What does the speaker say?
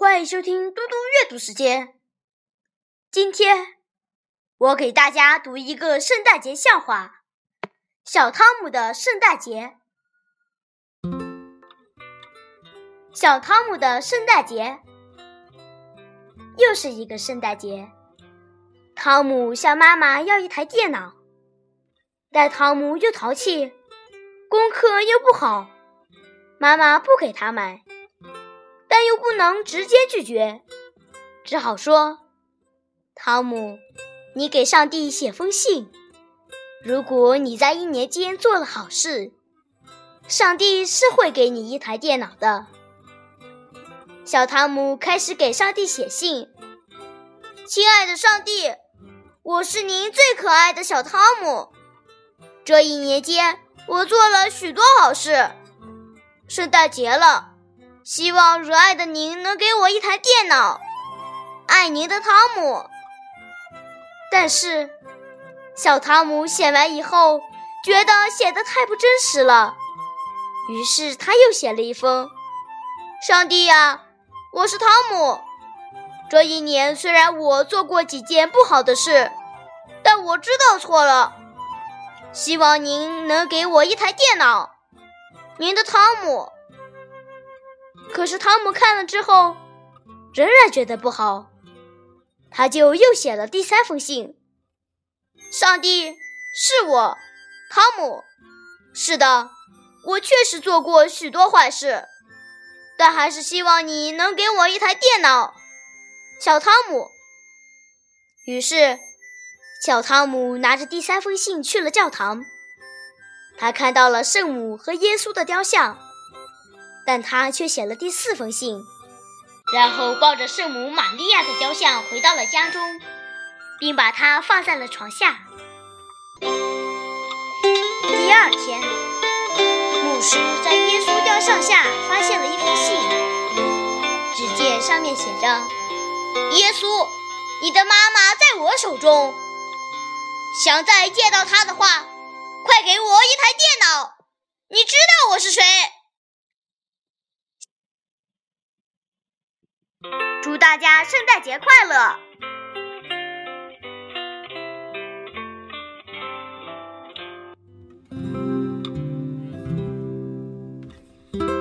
欢迎收听嘟嘟阅读时间。今天我给大家读一个圣诞节笑话：小汤姆的圣诞节。小汤姆的圣诞节，又是一个圣诞节。汤姆向妈妈要一台电脑，但汤姆又淘气，功课又不好，妈妈不给他买。但又不能直接拒绝，只好说：“汤姆，你给上帝写封信。如果你在一年间做了好事，上帝是会给你一台电脑的。”小汤姆开始给上帝写信：“亲爱的上帝，我是您最可爱的小汤姆。这一年间，我做了许多好事。圣诞节了。”希望热爱的您能给我一台电脑，爱您的汤姆。但是，小汤姆写完以后，觉得写的太不真实了，于是他又写了一封：“上帝呀，我是汤姆。这一年虽然我做过几件不好的事，但我知道错了。希望您能给我一台电脑，您的汤姆。”可是汤姆看了之后，仍然觉得不好，他就又写了第三封信。上帝，是我，汤姆。是的，我确实做过许多坏事，但还是希望你能给我一台电脑，小汤姆。于是，小汤姆拿着第三封信去了教堂，他看到了圣母和耶稣的雕像。但他却写了第四封信，然后抱着圣母玛利亚的雕像回到了家中，并把它放在了床下。第二天，牧师在耶稣雕像下发现了一封信，只见上面写着：“耶稣，你的妈妈在我手中，想再见到她的话，快给我一台电脑。你知道我是谁？”祝大家圣诞节快乐！